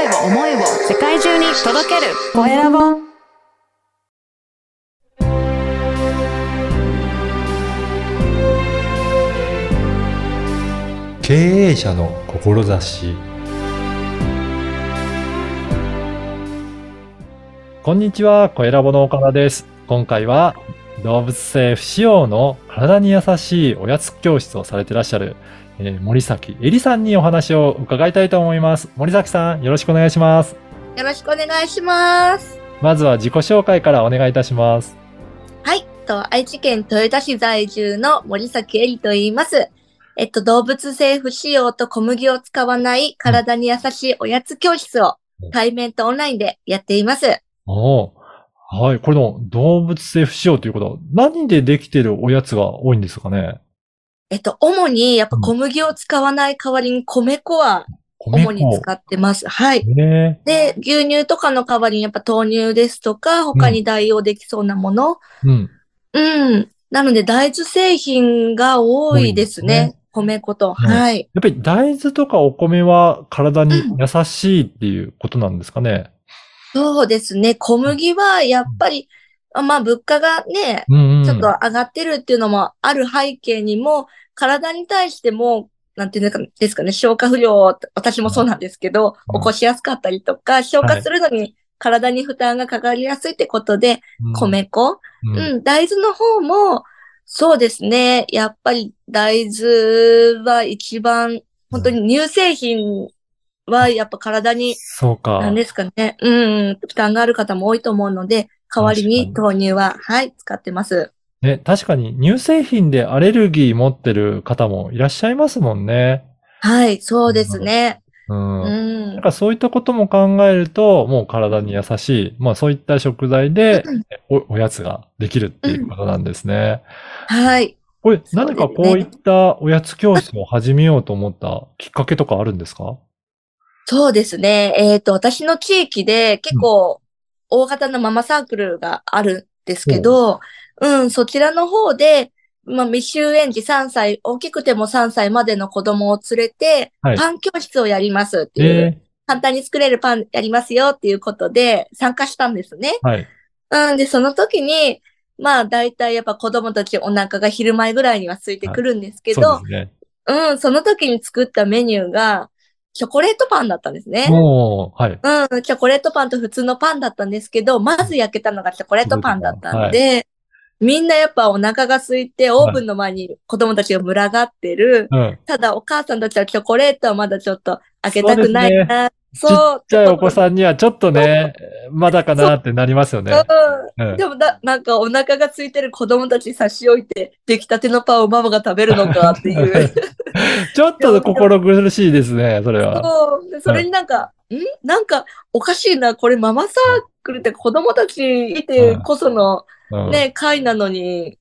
声を思いを世界中に届ける。コエラボ。経営者の志。こんにちは、コエラボの岡田です。今回は動物性不使用の体に優しいおやつ教室をされていらっしゃる、えー森崎えりさんにお話を伺いたいと思います。森崎さん、よろしくお願いします。よろしくお願いします。まずは自己紹介からお願いいたします。はい。と、愛知県豊田市在住の森崎えりと言います。えっと、動物性不使用と小麦を使わない体に優しいおやつ教室をうん対面とオンラインでやっています。おーはい、これの動物性不使用ということは何でできているおやつが多いんですかね？えっと、主にやっぱ小麦を使わない代わりに米粉は主に使ってます。はい。ねで、牛乳とかの代わりにやっぱ豆乳ですとか、他に代用できそうなもの。うん。うん。なので、大豆製品が多いです多いですね。米粉と。うんはい。やっぱり大豆とかお米は体に優しいっていうことなんですかね？そうですね。小麦はやっぱり、あまあ物価がね、うんうん。ちょっと上がってるっていうのもある背景にも、体に対しても、なんていうんですかね、消化不良、私もそうなんですけど、うん起こしやすかったりとか、消化するのに体に負担がかかりやすいってことで、うん、米粉、うん。うん、大豆の方も、そうですね。やっぱり大豆は一番、本当に乳製品はやっぱ体にそうか。なんですかね。うん、負担がある方も多いと思うので、代わりに豆乳は、はい、使ってます。ね、確かに乳製品でアレルギー持ってる方もいらっしゃいますもんね。はい、そうですね。うん。うんなん。かそういったことも考えると、もう体に優しい、まあそういった食材でうんおおやつができるっていうことなんですね。はい。これ、何かこういったおやつ教室を始めようと思ったきっかけとかあるんですか？そうですね。えっと、私の地域で結構大型のママサークルがあるんですけど、うん、そちらの方で、まあ、未就園児3歳、大きくても3歳までの子供を連れて、はいパン教室をやりますっていう、え簡単に作れるパンやりますよっていうことで参加したんですね。ー、はい。うん、で、その時に、まあ、大体やっぱ子供たちお腹が昼前ぐらいには空いてくるんですけど、そうですね。うん、その時に作ったメニューが、チョコレートパンだったんですね。もう、はい。うん、チョコレートパンと普通のパンだったんですけど、まず焼けたのがチョコレートパンだったんで、みんなやっぱお腹が空いて、オーブンの前に子供たちが群がってる。うん。ただお母さんたちはチョコレートはまだちょっと開けたくないな。ちそう。っちゃいお子さんにはちょっとね、まだかなってなりますよね。うんうんでもな、なんかお腹が空いてる子供たち差し置いて、出来たてのパンをママが食べるのかっていう。ちょっと心苦しいですね、それは。そう。でそれになんか、んなんかおかしいな。これママサークルって子供たちいてこそのうん、ね、会なのに、ん？っ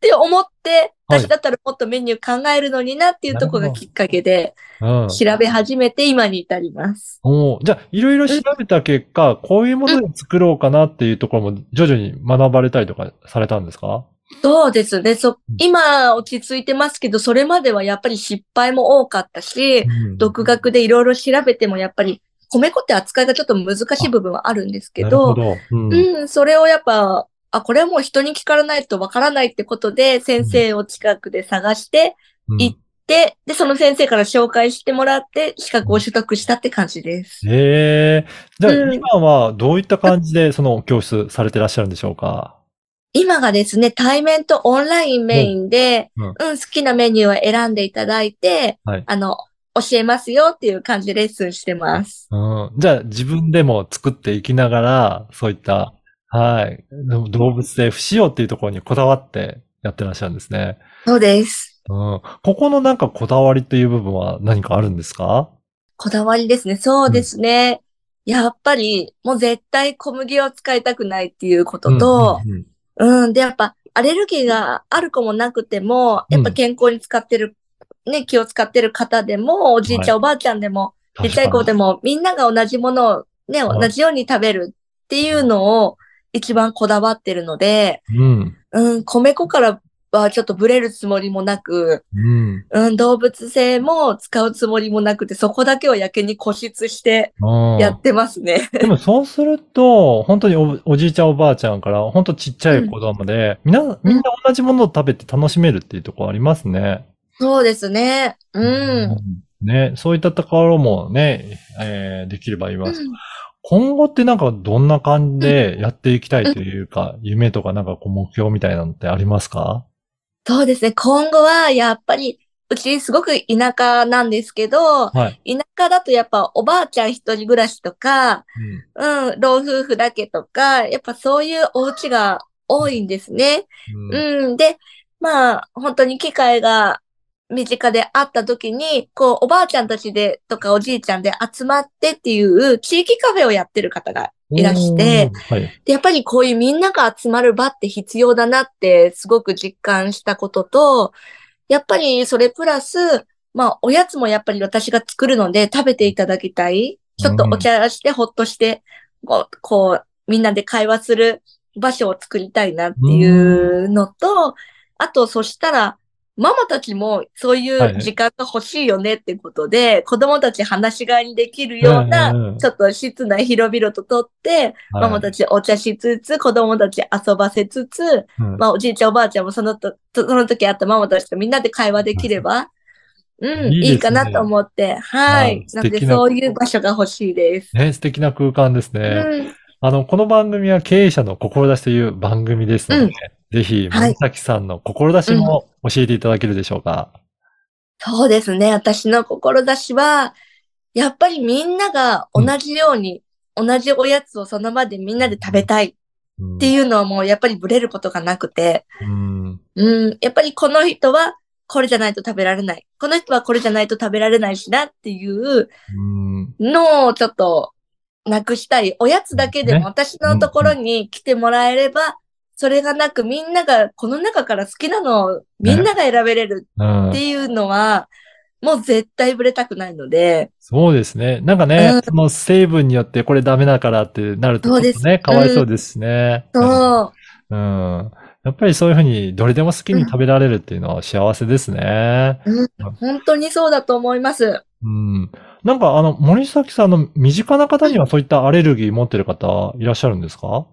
て思って、はい私だったらもっとメニュー考えるのになっていうところがきっかけで、うん。調べ始めて今に至ります。おーじゃあ、いろいろ調べた結果、こういうもので作ろうかなっていうところも徐々に学ばれたりとかされたんですか？そうですね。そ、今落ち着いてますけど、それまではやっぱり失敗も多かったし、独学でいろいろ調べてもやっぱり、米粉って扱いがちょっと難しい部分はあるんですけど、ど。うんうん、それをやっぱ、あ、これはもう人に聞かないとわからないってことで、先生を近くで探して、うんいで、で、その先生から紹介してもらって、資格を取得したって感じです。へえ。じゃあ、うん今はどういった感じでその教室されてらっしゃるんでしょうか？今がですね、対面とオンラインメインで、うんうん、好きなメニューを選んでいただいて、はいあの、教えますよっていう感じでレッスンしてます。うん。じゃあ、自分でも作っていきながら、そういった、はい。動物性不使用っていうところにこだわってやってらっしゃるんですね。そうです。うん。ここのなんかこだわりという部分は何かあるんですか？こだわりですね。そうですね。やっぱり、もう絶対小麦を使いたくないっていうことと、うんうんうんうん。で、やっぱ、アレルギーがある子もなくても、やっぱ健康に使ってる、ね、気を使ってる方でも、おじいちゃん、おばあちゃんでも、ちっちゃい子でも、みんなが同じものをね、はい同じように食べるっていうのを一番こだわってるので、うん。うん、米粉からはちょっとブレるつもりもなく、うん。うん、動物性も使うつもりもなくて、そこだけをやけに固執してうんやってますね。でもそうすると、本当におおじいちゃんおばあちゃんから、本当ちっちゃい子供まで、みんな、みんな同じものを食べて楽しめるっていうところありますね。そうですね。うん。うんね、そういったところもね、えーできればいいます。うん今後ってなんかどんな感じでやっていきたいというか、夢とかなんかこう目標みたいなのってありますか？そうですね。今後はやっぱり、うちすごく田舎なんですけど、はい。田舎だとやっぱおばあちゃん一人暮らしとか、うん、老夫婦だけとか、やっぱそういうお家が多いんですね。うん。うんうん。で、まあ、本当に機会が身近であった時に、こう、おばあちゃんたちでとかおじいちゃんで集まってっていう地域カフェをやってる方がいらして、はい。で、やっぱりこういうみんなが集まる場って必要だなってすごく実感したことと、やっぱりそれプラス、まあ、おやつもやっぱり私が作るので食べていただきたい。ちょっとお茶してほっとして、こう、こうみんなで会話する場所を作りたいなっていうのと、あと、そしたら、ママたちもそういう時間が欲しいよねってことで、子供たち話し飼いにできるようなちょっと室内広々ととって、ママたちお茶しつつ、子供たち遊ばせつつ、うん。まあおじいちゃんおばあちゃんもそのと、その時会ったママたちとみんなで会話できれば、うん、いいね。いいかなと思って、ははい。い。なのでそういう場所が欲しいです。ね、素敵な空間ですね。うん、あの、この番組は経営者の志という番組ですので、うんぜひ、はい森崎さんの志も教えていただけるでしょうか？そうですね。私の志は、やっぱりみんなが同じように、同じおやつをその場でみんなで食べたいっうんていうのはもうやっぱりブレることがなくて、うん。うん、やっぱりこの人はこれじゃないと食べられない。この人はこれじゃないと食べられないしなっていううん。のをちょっとなくしたい。おやつだけでねも私のところに来てもらえれば、それがなくみんながこの中から好きなのをみんなが選べれるうんっていうのは、もう絶対ぶれたくないので、そうですね。なんかね、うんその成分によってこれダメだからってなるとちょそうね、かわいそうですしね。そう、うん。やっぱりそういうふうにどれでも好きに食べられるっていうのは幸せですね。本当にそうだと思います。うん。なんかあの、森崎さんの身近な方にはそういったアレルギー持ってる方いらっしゃるんですか？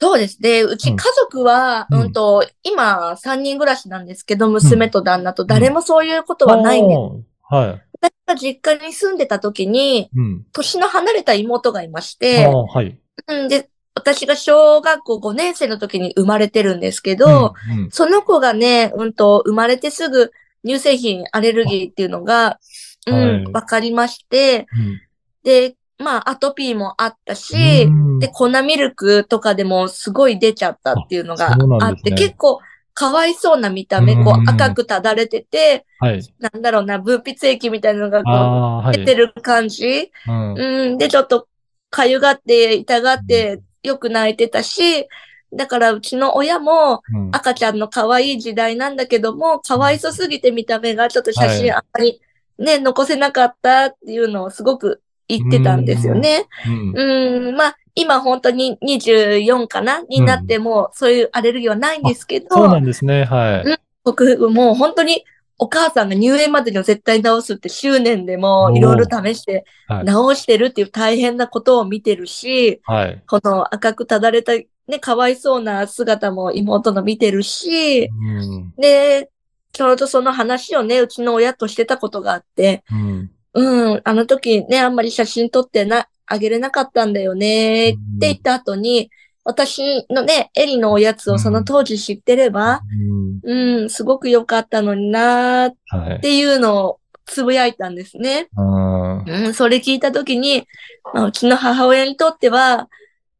そうですね。ううんち家族は、ううんん、と、今3人暮らしなんですけど、娘と旦那と誰もそういうことはないんです。おーはい。私が実家に住んでた時に、うん。年の離れた妹がいましあて、あ、はい。うんで、私が小学校5年生の時に生まれてるんですけど、うん、うんその子がね、うんと、生まれてすぐ乳製品アレルギーっていうのが、うはいん、わかりまして、うんで、まあ、アトピーもあったし、うんで、粉ミルクとかでもすごい出ちゃったっていうのがあって、ね結構かわいそうな見た目、こうんう赤くただれてて、はい。なんだろうな、分泌液みたいなのがこうい。出てる感じ。うん。うん、で、ちょっとかゆがって、痛がって、よく泣いてたし、だからうちの親もうん赤ちゃんの可愛い時代なんだけども、可愛そすぎて見た目がちょっと写はい真あんまりね、残せなかったっていうのをすごく言ってたんですよね。うん。うん、まあ、今本当に24かな？になっても、そういうアレルギーはないんですけど、そうなんですね。はい。僕もう本当にお母さんが入園までには絶対治すって執念でもいろいろ試してはい治してるっていう大変なことを見てるし、はい。この赤くただれたね、かわいそうな姿も妹の見てるし、うん。で、ちょうどその話をね、うちの親としてたことがあって、うん。うん、あの時ね、あんまり写真撮ってな、あげれなかったんだよね、って言った後に、私のね、エリのおやつをその当時知ってれば、うん。うん、すごく良かったのになーっはい。ていうのをつぶやいたんですね。うん。うん、それ聞いた時に、まあ、うちの母親にとっては、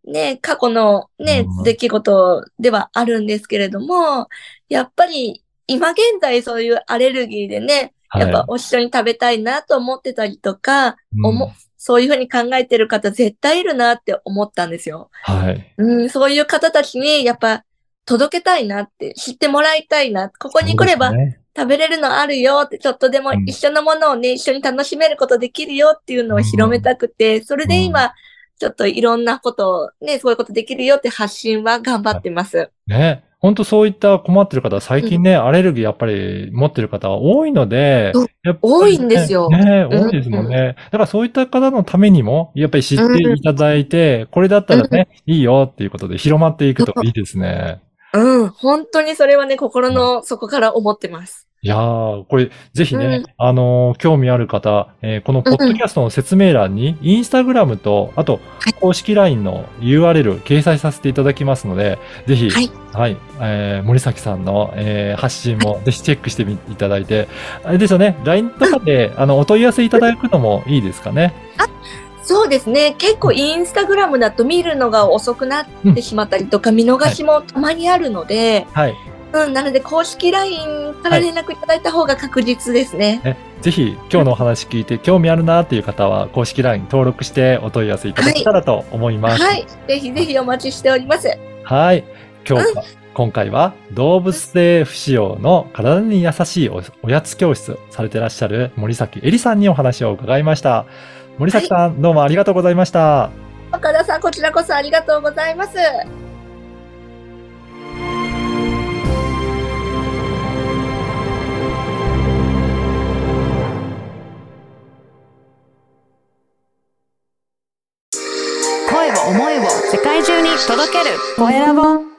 ね、過去のねうん、出来事ではあるんですけれども、やっぱり今現在そういうアレルギーでね、やっぱはい一緒に食べたいなと思ってたりとか、うそういうふうに考えてる方絶対いるなって思ったんですよ。はい。うん、そういう方たちにやっぱ届けたいなって、知ってもらいたいな。ここに来れば食べれるのあるよって、ちょっとでもうん一緒のものをね、一緒に楽しめることできるよっていうのを広めたくて、それで今、ちょっといろんなことをね、そういうことできるよって発信は頑張ってます。ね。本当そういった困ってる方、最近ね、アレルギーやっぱり持ってる方は多いのでね多いんですよね、うん多いですもんね。だからそういった方のためにも、やっぱり知っていただいて、これだったらね、いいよっていうことで広まっていくといいですね。うん。本当にそれはね、心の底から思ってます。いやー、これ、ぜひね、うん。あのー興味ある方、えーこのポッドキャストの説明欄に、インスタグラムと、あとはい、公式 LINE の URL 掲載させていただきますので、ぜひ、はい。はい、えー森崎さんの、えー発信もぜひチェックしてみいただいて、あれですよね、LINE とかで、あの、お問い合わせいただくのもいいですかね？そうですね。結構インスタグラムだと見るのが遅くなってしまったりとか、見逃しもたまにあるので、はい。うん、なので公式 LINE から連絡いただいた方が確実ですね。ね、ぜひ、今日のお話聞いて興味あるなっていう方は、公式 LINE 登録してお問い合わせいただけたらと思います。はい。ぜひぜひお待ちしております。はい。今日は、今回は動物性不使用の体に優しいおおやつ教室されてらっしゃる森崎えりさんにお話を伺いました。森崎さん、どうもありがとうございました。岡田さん、こちらこそありがとうございます。届ける。コエラボ